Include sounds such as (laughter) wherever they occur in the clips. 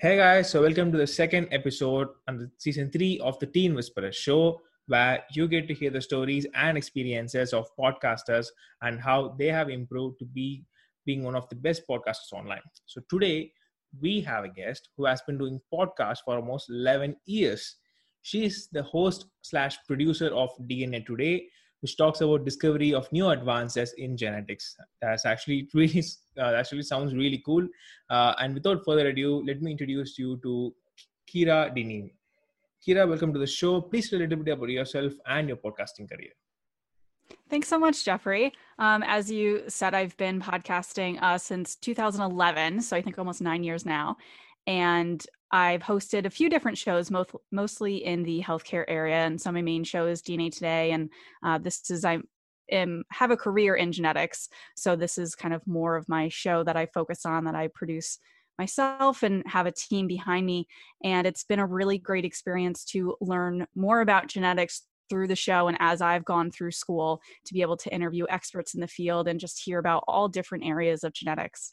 Hey guys, so welcome to the second episode on the season three of the Teen Whisperer show, where you get to hear the stories and experiences of podcasters and how they have improved to be being one of the best podcasters online. So today we have a guest who has been doing podcasts for almost 11 years. She is the host slash producer of DNA Today, which talks about discovery of new advances in genetics. That's actually (laughs) really uh, actually sounds really cool. Uh, and without further ado, let me introduce you to Kira Dineen. Kira, welcome to the show. Please tell a little bit about yourself and your podcasting career. Thanks so much, Jeffrey. Um, as you said, I've been podcasting uh, since 2011, so I think almost nine years now. And I've hosted a few different shows, most, mostly in the healthcare area. And of my main shows, DNA Today, and uh, this is I am have a career in genetics, so this is kind of more of my show that I focus on, that I produce myself and have a team behind me. And it's been a really great experience to learn more about genetics through the show and as I've gone through school to be able to interview experts in the field and just hear about all different areas of genetics.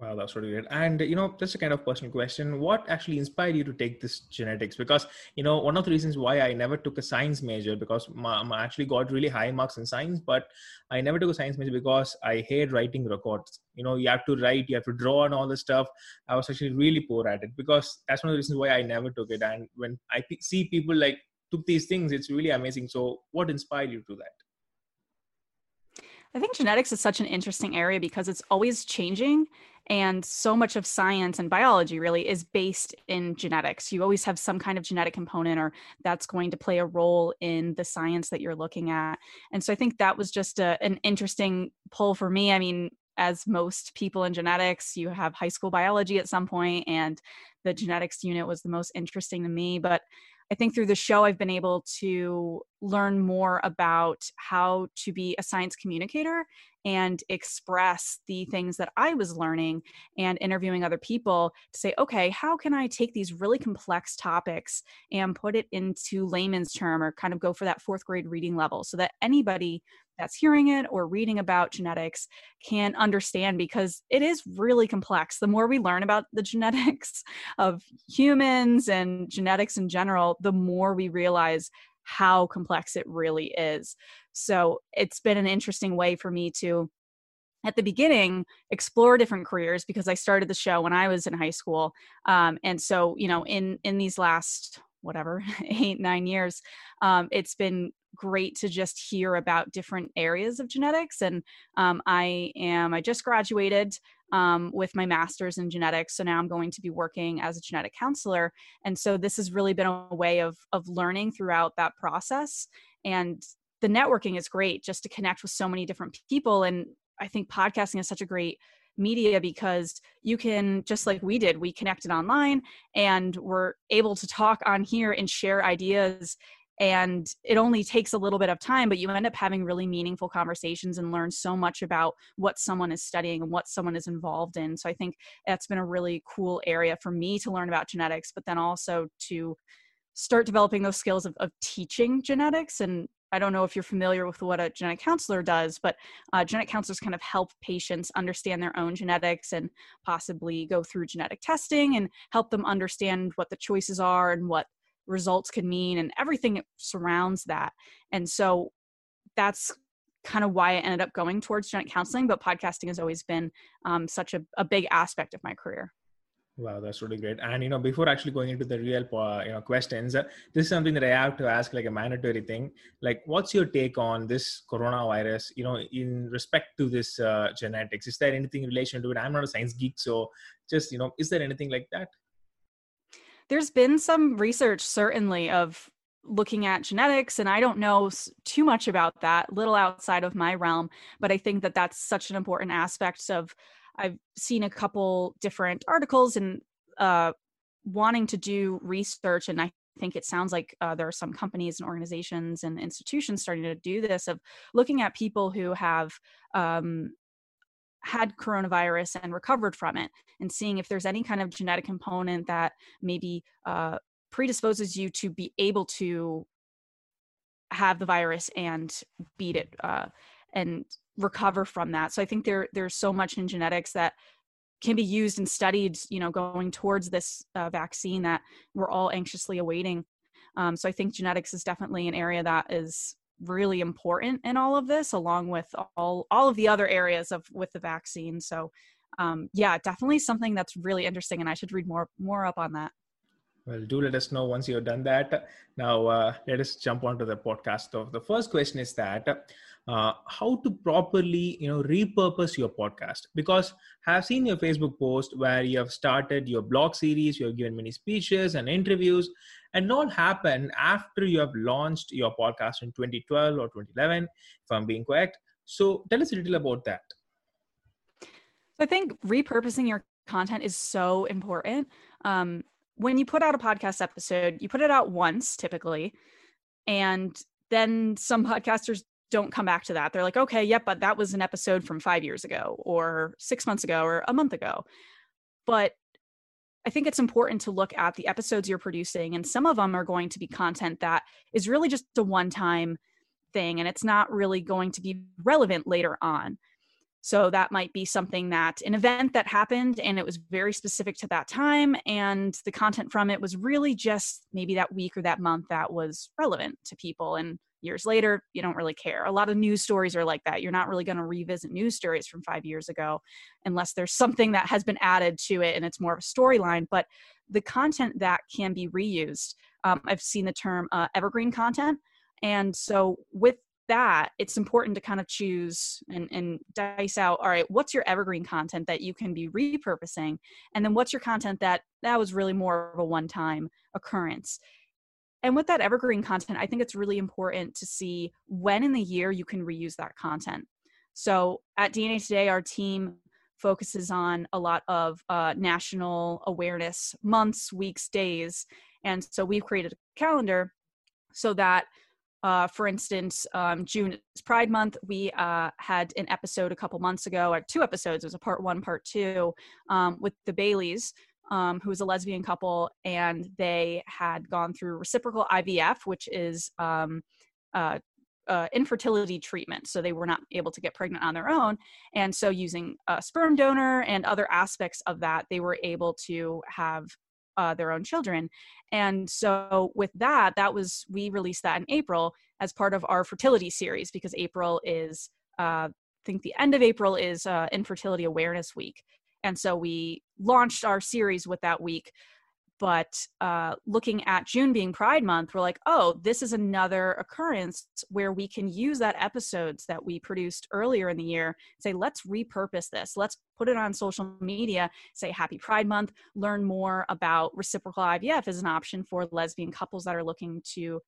Wow, that's really great. And you know, just a kind of personal question: What actually inspired you to take this genetics? Because you know, one of the reasons why I never took a science major because I actually got really high marks in science, but I never took a science major because I hate writing records. You know, you have to write, you have to draw, and all this stuff. I was actually really poor at it because that's one of the reasons why I never took it. And when I see people like took these things, it's really amazing. So, what inspired you to that? I think genetics is such an interesting area because it's always changing. And so much of science and biology really is based in genetics. You always have some kind of genetic component, or that's going to play a role in the science that you're looking at. And so I think that was just a, an interesting pull for me. I mean, as most people in genetics, you have high school biology at some point, and the genetics unit was the most interesting to me. But I think through the show, I've been able to learn more about how to be a science communicator and express the things that I was learning and interviewing other people to say, okay, how can I take these really complex topics and put it into layman's term or kind of go for that fourth grade reading level so that anybody that's hearing it or reading about genetics can understand because it is really complex. The more we learn about the (laughs) genetics of humans and genetics in general, the more we realize how complex it really is. So it's been an interesting way for me to at the beginning explore different careers because i started the show when i was in high school um, and so you know in in these last whatever (laughs) eight nine years um, it's been great to just hear about different areas of genetics and um, i am i just graduated um, with my master's in genetics. So now I'm going to be working as a genetic counselor. And so this has really been a way of, of learning throughout that process. And the networking is great just to connect with so many different people. And I think podcasting is such a great media because you can just like we did we connected online and we're able to talk on here and share ideas and it only takes a little bit of time but you end up having really meaningful conversations and learn so much about what someone is studying and what someone is involved in. So i think that's been a really cool area for me to learn about genetics but then also to start developing those skills of, of teaching genetics. And I don't know if you're familiar with what a genetic counselor does, but uh, genetic counselors kind of help patients understand their own genetics and possibly go through genetic testing and help them understand what the choices are and what results can mean and everything that surrounds that. And so that's kind of why I ended up going towards genetic counseling, but podcasting has always been um, such a, a big aspect of my career. Wow, that's really great. And you know, before actually going into the real uh, you know questions, uh, this is something that I have to ask, like a mandatory thing. Like, what's your take on this coronavirus? You know, in respect to this uh, genetics, is there anything in relation to it? I'm not a science geek, so just you know, is there anything like that? There's been some research certainly of looking at genetics and i don't know too much about that little outside of my realm but i think that that's such an important aspect of i've seen a couple different articles and uh, wanting to do research and i think it sounds like uh, there are some companies and organizations and institutions starting to do this of looking at people who have um, had coronavirus and recovered from it and seeing if there's any kind of genetic component that maybe uh, predisposes you to be able to have the virus and beat it uh, and recover from that. So i think there there's so much in genetics that can be used and studied you know going towards this uh, vaccine that we're all anxiously awaiting. Um, so i think genetics is definitely an area that is really important in all of this along with all all of the other areas of with the vaccine so um, yeah definitely something that's really interesting and i should read more more up on that well, do let us know once you've done that. Now, uh, let us jump onto the podcast. So the first question is that uh, how to properly, you know, repurpose your podcast because I have seen your Facebook post where you have started your blog series, you have given many speeches and interviews, and all happened after you have launched your podcast in 2012 or 2011, if I'm being correct. So, tell us a little about that. I think repurposing your content is so important. Um, when you put out a podcast episode, you put it out once typically, and then some (laughs) podcasters don't come back to that. They're like, okay, yep, but that was an episode from five years ago, or six months ago, or a month ago. But I think it's important to look at the episodes you're producing, and some of them are going to be content that is really just a one time thing, and it's not really going to be relevant later on. So that might be something that an event that happened and it was very specific to that time. And the content from it was really just maybe that week or that month that was relevant to people. And years later, you don't really care. A lot of news stories are like that. You're not really going to revisit news stories from five years ago unless there's something that has been added to it and it's more of a storyline. But the content that can be reused, um, I've seen the term uh, evergreen content. And so with that it's important to kind of choose and, and dice out all right what's your evergreen content that you can be repurposing and then what's your content that that was really more of a one time occurrence and with that evergreen content i think it's really important to see when in the year you can reuse that content so at dna today our team focuses on a lot of uh, national awareness months weeks days and so we've created a calendar so that uh, for instance, um, June is Pride Month. We uh, had an episode a couple months ago, or two episodes. It was a part one, part two, um, with the Baileys, um, who was a lesbian couple, and they had gone through reciprocal IVF, which is um, uh, uh, infertility treatment. So they were not able to get pregnant on their own. And so, using a sperm donor and other aspects of that, they were able to have uh, their own children. And so with that, that was we released that in April as part of our fertility series because April is uh, I think the end of April is uh, Infertility Awareness Week. And so we launched our series with that week but uh, looking at June being Pride Month, we're like, oh, this is another occurrence where we can use that episodes that we produced earlier in the year. Say, let's repurpose this. Let's put it on social media. Say Happy Pride Month. Learn more about reciprocal IVF as an option for lesbian couples that are looking to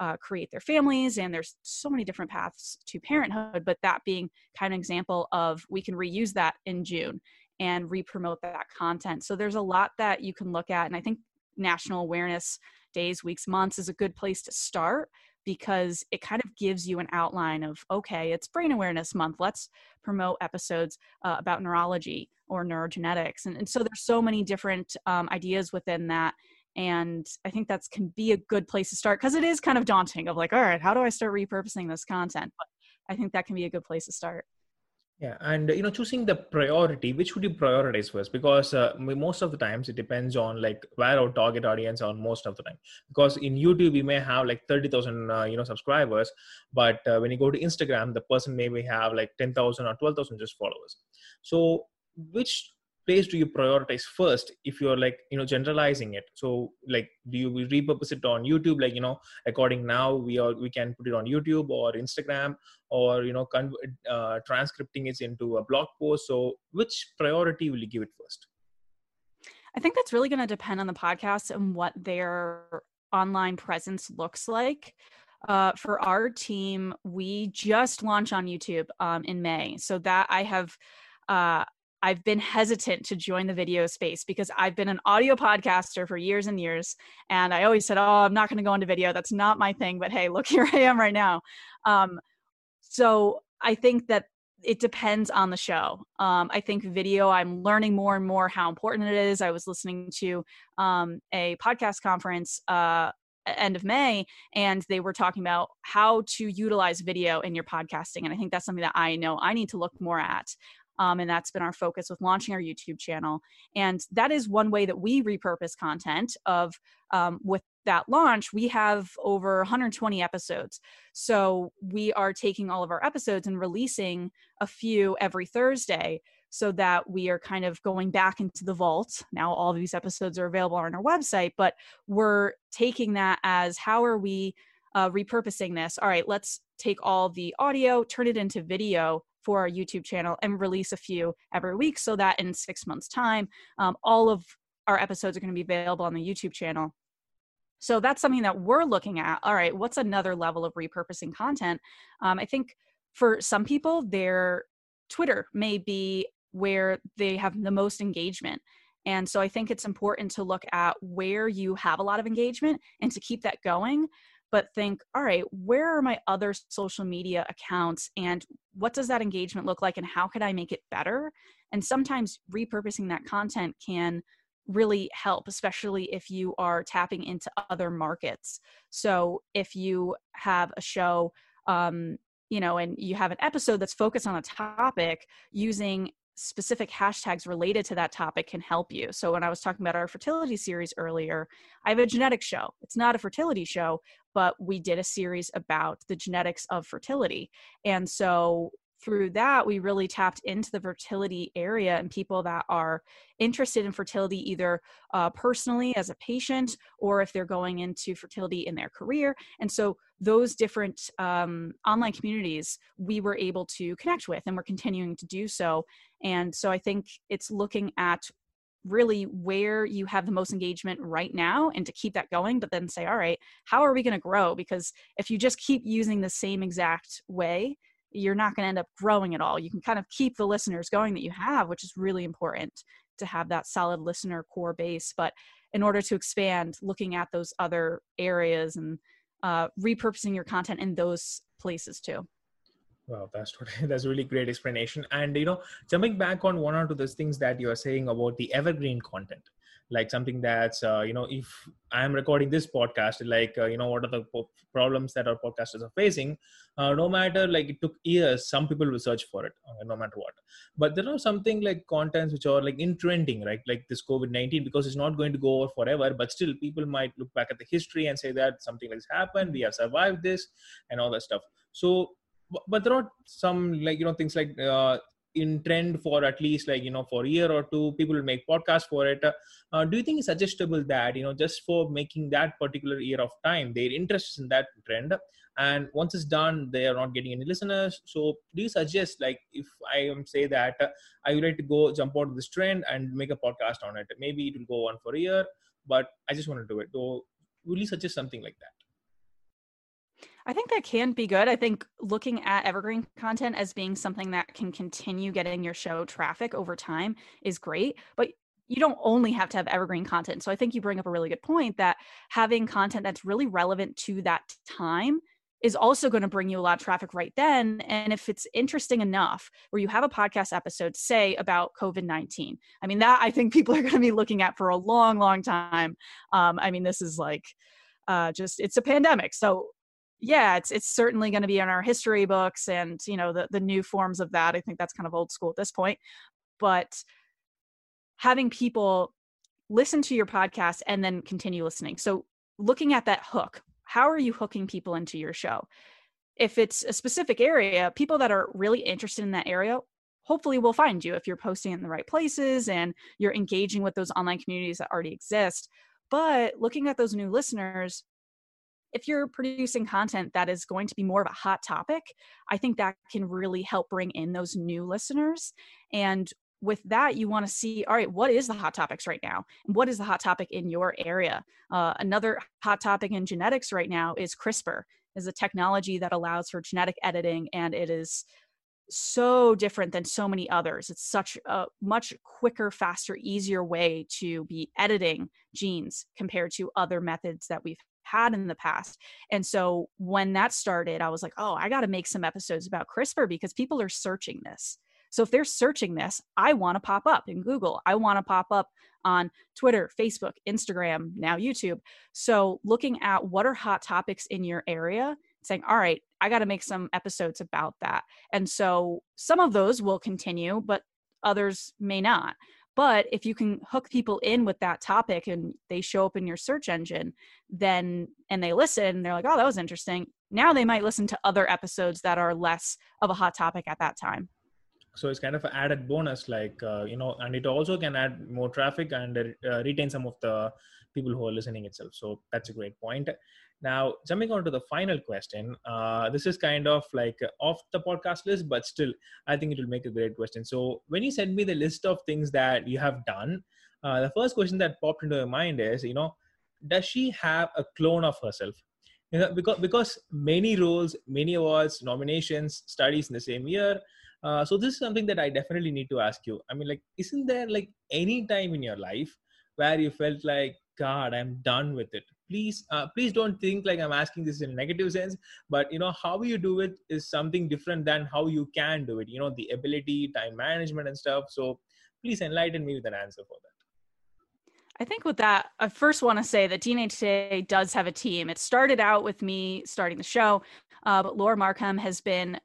uh, create their families and there's so many different paths to parenthood but that being kind of an example of we can reuse that in june and re-promote that content. So there's a lot that you can look at. And I think national awareness days, weeks, months is a good place to start because it kind of gives you an outline of okay it's brain awareness month let's promote episodes uh, about neurology or neurogenetics and, and so there's so many different um, ideas within that and i think that's can be a good place to start because it is kind of daunting of like all right how do i start repurposing this content but i think that can be a good place to start yeah, and you know, choosing the priority, which would you prioritize first? Because uh, most of the times it depends on like where our target audience are most of the time. Because in YouTube we may have like thirty thousand uh, you know subscribers, but uh, when you go to Instagram, the person maybe have like ten thousand or twelve thousand just followers. So which place do you prioritize first if you're like you know generalizing it? So like do you repurpose it on youtube like you know according now we are we can put it on youtube or instagram or you know con- uh, transcripting it into a blog post. So which priority will you give it first? I think that's really going to depend on the podcast and what their online presence looks like. Uh, for our team, we just launched on YouTube um, in May. So that I have uh, I've been hesitant to join the video space because I've been an audio podcaster for years and years. And I always said, oh, I'm not going to go into video. That's not my thing. But hey, look, (laughs) here I am right now. Um, so I think that it depends on the show. Um, I think video, I'm learning more and more how important it is. I was listening to um, a podcast conference uh, end of May, and they were talking about how to utilize video in your podcasting. And I think that's something that I know I need to look more at Um, and that's been our focus with launching our YouTube channel. And that is one way that we repurpose content of um, with that launch, we have over 120 episodes. So we are taking all of our episodes and releasing a few every Thursday so that we are kind of going back into the vault. Now, all these episodes are available on our website, but we're taking that as how are we uh, repurposing this? All right, let's take all the audio, turn it into video for our YouTube channel, and release a few every week so that in six months' time, um, all of our episodes are going to be available on the YouTube channel. So that's something that we're looking at. All right, what's another level of repurposing content? Um, I think for some people, their Twitter may be where they have the most engagement. And so I think it's important to look at where you have a lot of engagement and to keep that going, but think, all right, where are my other social media accounts and what does that engagement look like and how could I make it better? And sometimes repurposing that content can really help, especially if you are tapping into other markets. So if you have a show, um, you know, and you have an episode that's focused on a topic, using specific hashtags related to that topic can help you. So when I was talking about our fertility series earlier, I have a genetic show. It's not a fertility show, but we did a series about the genetics of fertility. And so through that, we really tapped into the fertility area and people that are interested in fertility either uh, personally as a patient or if they're going into fertility in their career. And so those different um, online communities we were able to connect with and we're continuing to do so. And so I think it's looking at really where you have the most engagement right now and to keep that going but then say all right how are we going to grow because if you just keep using the same exact way you're not going to end up growing at all. You can kind of keep the listeners going that you have, which is really important to have that solid listener core base. But in order to expand, looking at those other areas and uh, repurposing your content in those places too. Wow, that's (laughs) that's a really great explanation. And you know, jumping back on one or two those things that you are saying about the evergreen content like something that's uh, you know if i'm recording this podcast like uh, you know what are the problems that our podcasters are facing uh, no matter like it took years some people will search for it uh, no matter what. But there are something like contents which are like in trending right? Like this covid-19 because it's not going to go over forever but still people might look back at the history and say that something has happened we have survived this and all that stuff. So but there are some like you know things like uh, in trend for at least like you know for a year or two people will make podcasts for it. Uh, do you think it's suggestible that you know just for making that particular year of time they're interested in that trend and once it's done they are not getting any listeners? So do you suggest like if i am say that uh, i would like to go jump out of this trend and make a podcast on it maybe it will go on for a year but i just want to do it. So will you suggest something like that I think that can be good. I think looking at evergreen content as being something that can continue getting your show traffic over time is great, but you don't only have to have evergreen content. So I think you bring up a really good point that having content that's really relevant to that time is also going to bring you a lot of traffic right then. And if it's interesting enough where you have a podcast episode, say about COVID 19, I mean, that I think (laughs) people are going to be looking at for a long, long time. Um, I mean, this is like, uh, just it's a pandemic so yeah, it's it's certainly going to be in our history books and you know the the new forms of that. I think that's kind of old school at this point, but having people listen to your podcast and then continue listening. So looking at that hook, how are you hooking people into your show? If it's a specific area, people that are really interested in that area hopefully will find you if you're posting in the right places and you're engaging with those online communities that already exist. But looking at those new listeners, if you're producing content that is going to be more of a hot topic, I think that can really help bring in those new listeners. And with that, you want to see, all right, what is the hot topics right now? And what is the hot topic in your area? Uh, another hot topic in genetics right now is CRISPR, is a technology that allows for genetic editing, and it is so different than so many others. It's such a much quicker, faster, easier way to be editing genes compared to other methods that we've had in the past. And so when that started, I was like, oh, I got to make some episodes about CRISPR because people are searching this. So if they're searching this, I want to pop up in Google. I want to pop up on Twitter, Facebook, Instagram, now YouTube. So looking at what are hot topics in your area saying, all right, I got to make some episodes about that. And so some of those will continue, but others may not. But if you can hook people in with that topic and they show up in your search engine, then and they listen and they're like, oh, that was interesting. Now they might listen to other episodes that are less of a hot topic at that time. So it's kind of an added bonus, like, uh, you know, and it also can add more traffic and uh, retain some of the people who are listening itself. So that's a great point. Now, jumping on to the final question, uh, this is kind of like off the podcast list, but still, I think it will make a great question. So, when you send me the list of things that you have done, uh, the first question that popped into my mind is, you know, does she have a clone of herself? You know, because because many roles, many awards, nominations, studies in the same year. Uh, so this is something that I definitely need to ask you. I mean, like, isn't there like any time in your life where you felt like, God, I'm done with it? Please uh, please don't think like i'm asking this in a negative sense but you know how you do it is something different than how you can do it you know the ability time management and stuff so please enlighten me with an answer for that I think with that, I first want to say that DNA Today does have a team. It started out with me starting the show, uh, but Laura Markham has been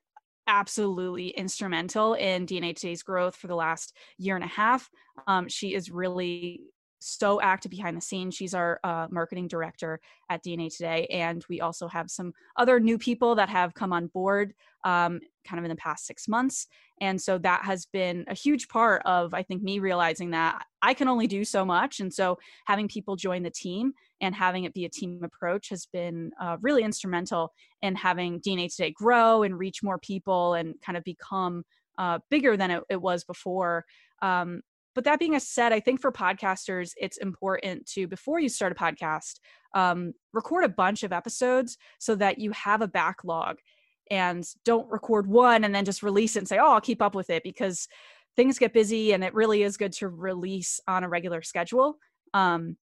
absolutely instrumental in DNA Today's growth for the last year and a half. Um, she is really so active behind the scenes. She's our uh, marketing director at DNA Today. And we also have some other new people that have come on board um, kind of in the past six months. And so that has been a huge part of, I think, me realizing that I can only do so much. And so having people join the team and having it be a team approach has been uh, really instrumental in having DNA Today grow and reach more people and kind of become uh, bigger than it, it was before. Um, but that being said, I think for podcasters, it's important to, before you start a podcast, um, record a bunch of episodes so that you have a backlog and don't record one and then just release it and say, oh, I'll keep up with it because things get busy and it really is good to release on a regular schedule. Um,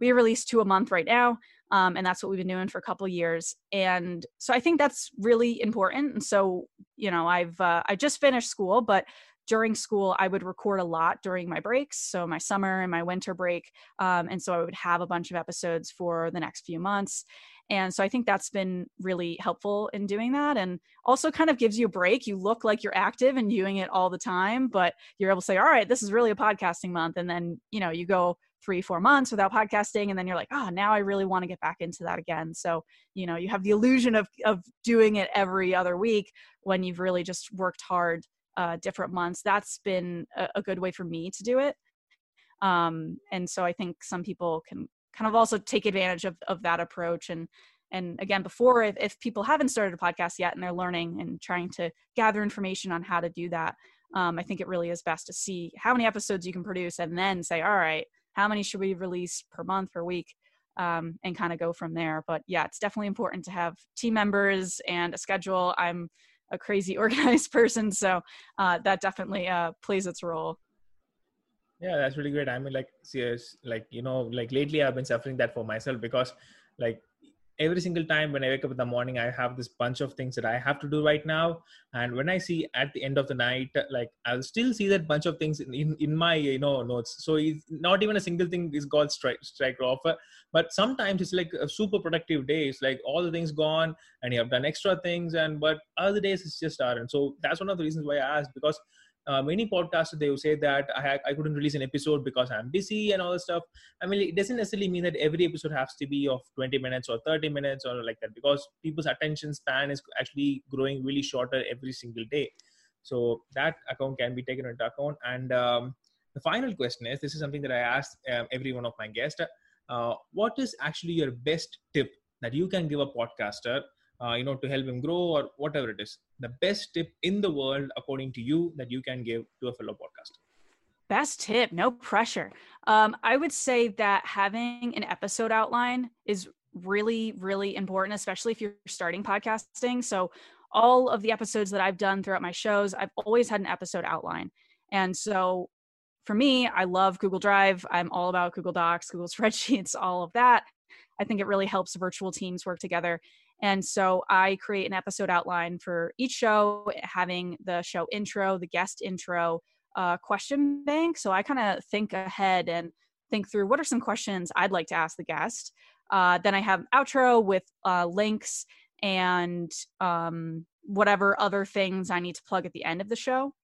we release two a month right now. Um, and that's what we've been doing for a couple years and so i think that's really important and so you know i've uh, i just finished school but during school, I would record a lot during my breaks, so my summer and my winter break. Um, and so I would have a bunch of episodes for the next few months. And so I think that's been really helpful in doing that. And also kind of gives you a break. You look like you're active and doing it all the time, but you're able to say, all right, this is really a podcasting month. And then, you know, you go three, four months without podcasting. And then you're like, oh, now I really want to get back into that again. So, you know, you have the illusion of, of doing it every other week when you've really just worked hard uh, different months. That's been a, a, good way for me to do it. Um, and so I think some people can kind of also take advantage of, of that approach. And and again, before if, if people haven't started a podcast yet and they're learning and trying to gather information on how to do that, um, I think it really is best to see how many episodes you can produce and then say, all right, how many should we release per month, per week? Um, and kind of go from there. But yeah, it's definitely important to have team members and a schedule. I'm a crazy (laughs) organized person so uh, that definitely uh, plays its role. Yeah that's really great. I mean like serious like you know like lately i've been suffering that for myself because like every single time when I wake up in the morning, I have this bunch of things that I have to do right now. And when I see at the end of the night, like I'll still see that bunch of things in, in, in my you know notes. So it's not even a single thing is called strike strike off. But sometimes it's like a super productive day. It's like all the things gone and you have done extra things. And but other days it's just aren't. So that's one of the reasons why I asked because uh, many podcasters they will say that I, I couldn't release an episode because i'm busy and all this stuff. I mean it doesn't necessarily mean that every episode has to be of 20 minutes or 30 minutes or like that because people's attention span is actually growing really shorter every single day. So that account can be taken into account. And um, the final question is this is something that i asked um, every one of my guests uh, what is actually your best tip that you can give a podcaster uh, you know to help him grow or whatever it is the best tip in the world according to you that you can give to a fellow podcaster? Best tip no pressure. Um, i would say that having an episode outline is really really important especially if you're starting podcasting. So all of the episodes that i've done throughout my shows i've always had an episode outline. And so for me i love google drive. I'm all about google docs google (laughs) spreadsheets all of that i think it really helps virtual teams work together and so I create an episode outline for each show, having the show intro, the guest intro, uh, question bank. So I kind of think ahead and think through what are some questions I'd like to ask the guest. Uh, then I have outro with uh, links and um, whatever other things I need to plug at the end of the show.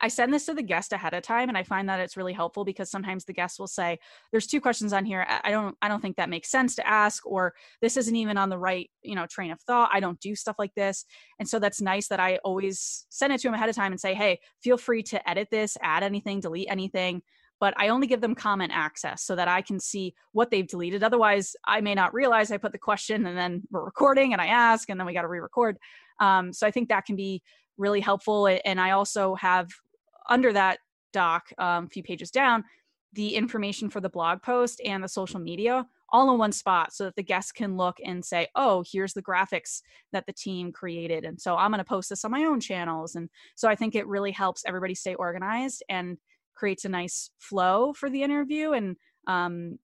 I send this to the guest ahead of time and I find that it's really helpful because sometimes the guest will say there's two questions on here I don't I don't think that makes sense to ask or this isn't even on the right, you know, train of thought. I don't do stuff like this. And so that's nice that I always send it to them ahead of time and say, "Hey, feel free to edit this, add anything, delete anything." But I only give them comment access so that I can see what they've deleted. Otherwise, I may not realize I put the question and then we're recording and I ask and then we got to re record. Um, so I think that can be really helpful. And I also have under that doc, um, a few pages down, the information for the blog post and the social media all in one spot so that the guests can look and say, oh, here's the graphics that the team created. And so I'm going to post this on my own channels. And so I think it really helps everybody stay organized and creates a nice flow for the interview. And um,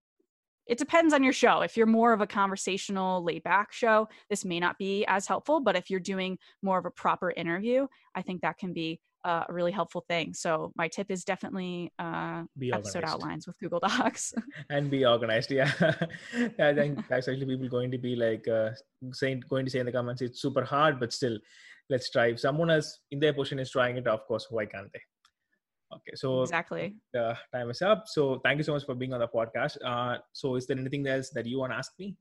it depends on your show. If you're more of a conversational, laid back show, this may not be as helpful. But if you're doing more of a proper interview, I think that can be uh, a really helpful thing. So my tip is definitely uh, episode outlines with Google (laughs) Docs. and be organized. Yeah, (laughs) I think that's actually people going to be like uh, saying, going to say in the comments, it's super hard, but still, let's try. If someone else in their position is trying it, of course, why can't they? Okay, so exactly. The time is up. So thank you so much for being on the podcast. Uh, so is there anything else that you want to ask me?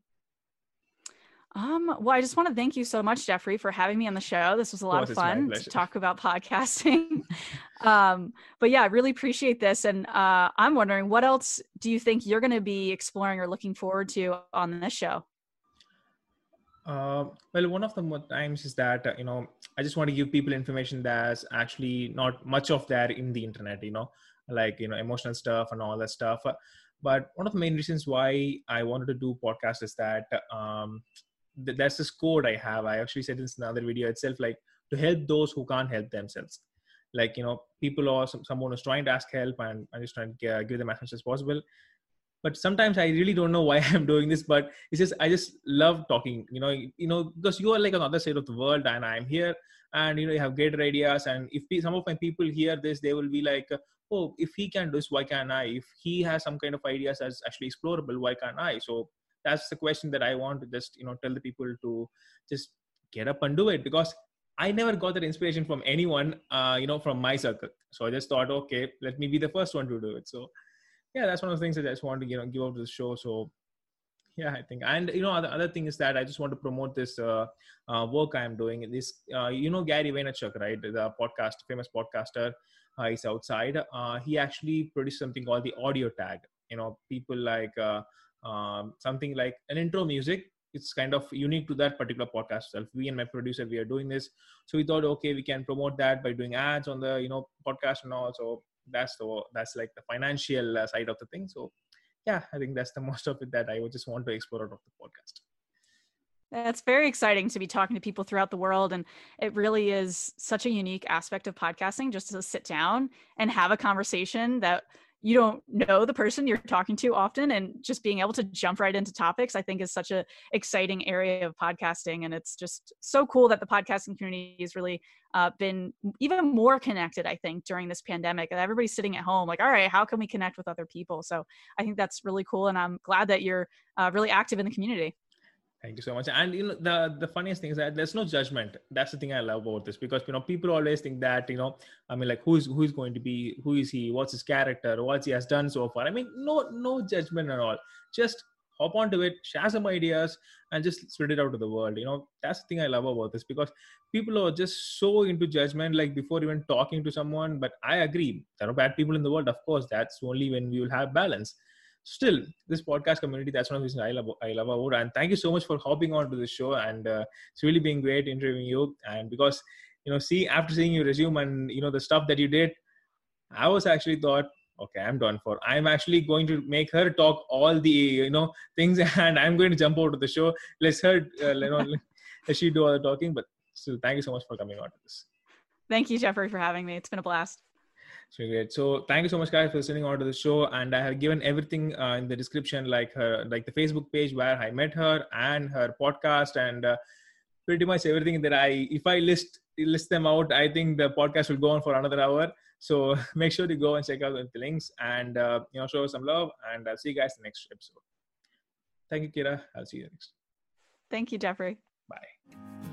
Um, well, I just want to thank you so much, Jeffrey, for having me on the show. This was a lot of, of fun to talk about podcasting. (laughs) um, but yeah, I really appreciate this. And uh, I'm wondering, what else do you think you're going to be exploring or looking forward to on this show? Uh, well, one of the more times is that uh, you know I just want to give people information that's actually not much of that in the internet. You know, like you know emotional stuff and all that stuff. But one of the main reasons why I wanted to do podcast is that um, th- that's this code I have. I actually said this in another video itself, like to help those who can't help themselves. Like you know, people or some, someone is trying to ask help, and I'm just trying to get, uh, give them as much as possible. But sometimes I really don't know why (laughs) I'm doing this, but it's just I just love talking. You know, you know, because you are like on the other side of the world, and I'm here, and you know, you have greater ideas. And if some of my people hear this, they will be like, "Oh, if he can do this, why can't I? If he has some kind of ideas that's actually explorable, why can't I?" So that's the question that i want to just you know tell the people to just get up and do it because i never got that inspiration from anyone uh, you know from my circle. So i just thought okay let me be the first one to do it. So yeah that's one of the things that i just want to you know give out to the show. So yeah i think and you know the other thing is that i just want to promote this uh, uh, work i'm doing. This uh, you know gary vaynerchuk right? The podcast famous podcaster uh, he's outside. Uh, he actually produced something called the audio tag. You know people like um, something like an intro music. It's kind of unique to that particular podcast self we and my producer we are doing this. So we thought okay we can promote that by doing ads on the you know podcast and all. So that's the that's like the financial uh, side of the thing. So yeah i think that's the (laughs) most of it that i would just want to explore out of the podcast. That's very exciting to be talking to people throughout the world. And it really is such a unique aspect of podcasting just to sit down and have a conversation that you don't know the person you're talking to often and just being able to jump right into topics i think is such a exciting area of podcasting and it's just so cool that the podcasting community has really uh, been even more connected i think during this pandemic and everybody's sitting at home like all right how can we connect with other people? So i think that's really cool and i'm glad that you're uh, really active in the community Thank you so much. And you know, the the funniest thing is that there's no judgment. That's the thing I love about this because you know people always think that you know, I mean, like who's who's going to be, who is he, what's his character, what he has done so far. I mean, no no judgment at all. Just hop onto it, share some ideas, and just spread it out to the world. You know, that's the thing I love about this because people are just so into judgment, like before even talking to someone. But I agree, there are bad people in the world. Of course, that's only when we will have balance still this podcast community that's one of the reasons i love i love about and thank you so much for hopping on to the show. And uh, it's really been great interviewing you. And because you know see after seeing your resume and you know the stuff that you did i was actually thought okay i'm done for. I'm actually going to make her talk all the you know things (laughs) and i'm going to jump out of the show. Let's her uh, you know (laughs) let she do all the talking. But still thank you so much for coming on to this. Thank you jeffrey for having me. It's been a blast so great. So thank you so much, guys, for listening on to the show. And I have given everything uh, in the description, like her, like the Facebook page where I met her and her podcast, and uh, pretty much everything that I, if I list list them out, I think the podcast will go on for another hour. So (laughs) make sure to go and check out the links and uh, you know show some love. And I'll see you guys in the next episode. Thank you, Kira. I'll see you next. Thank you, Jeffrey. Bye.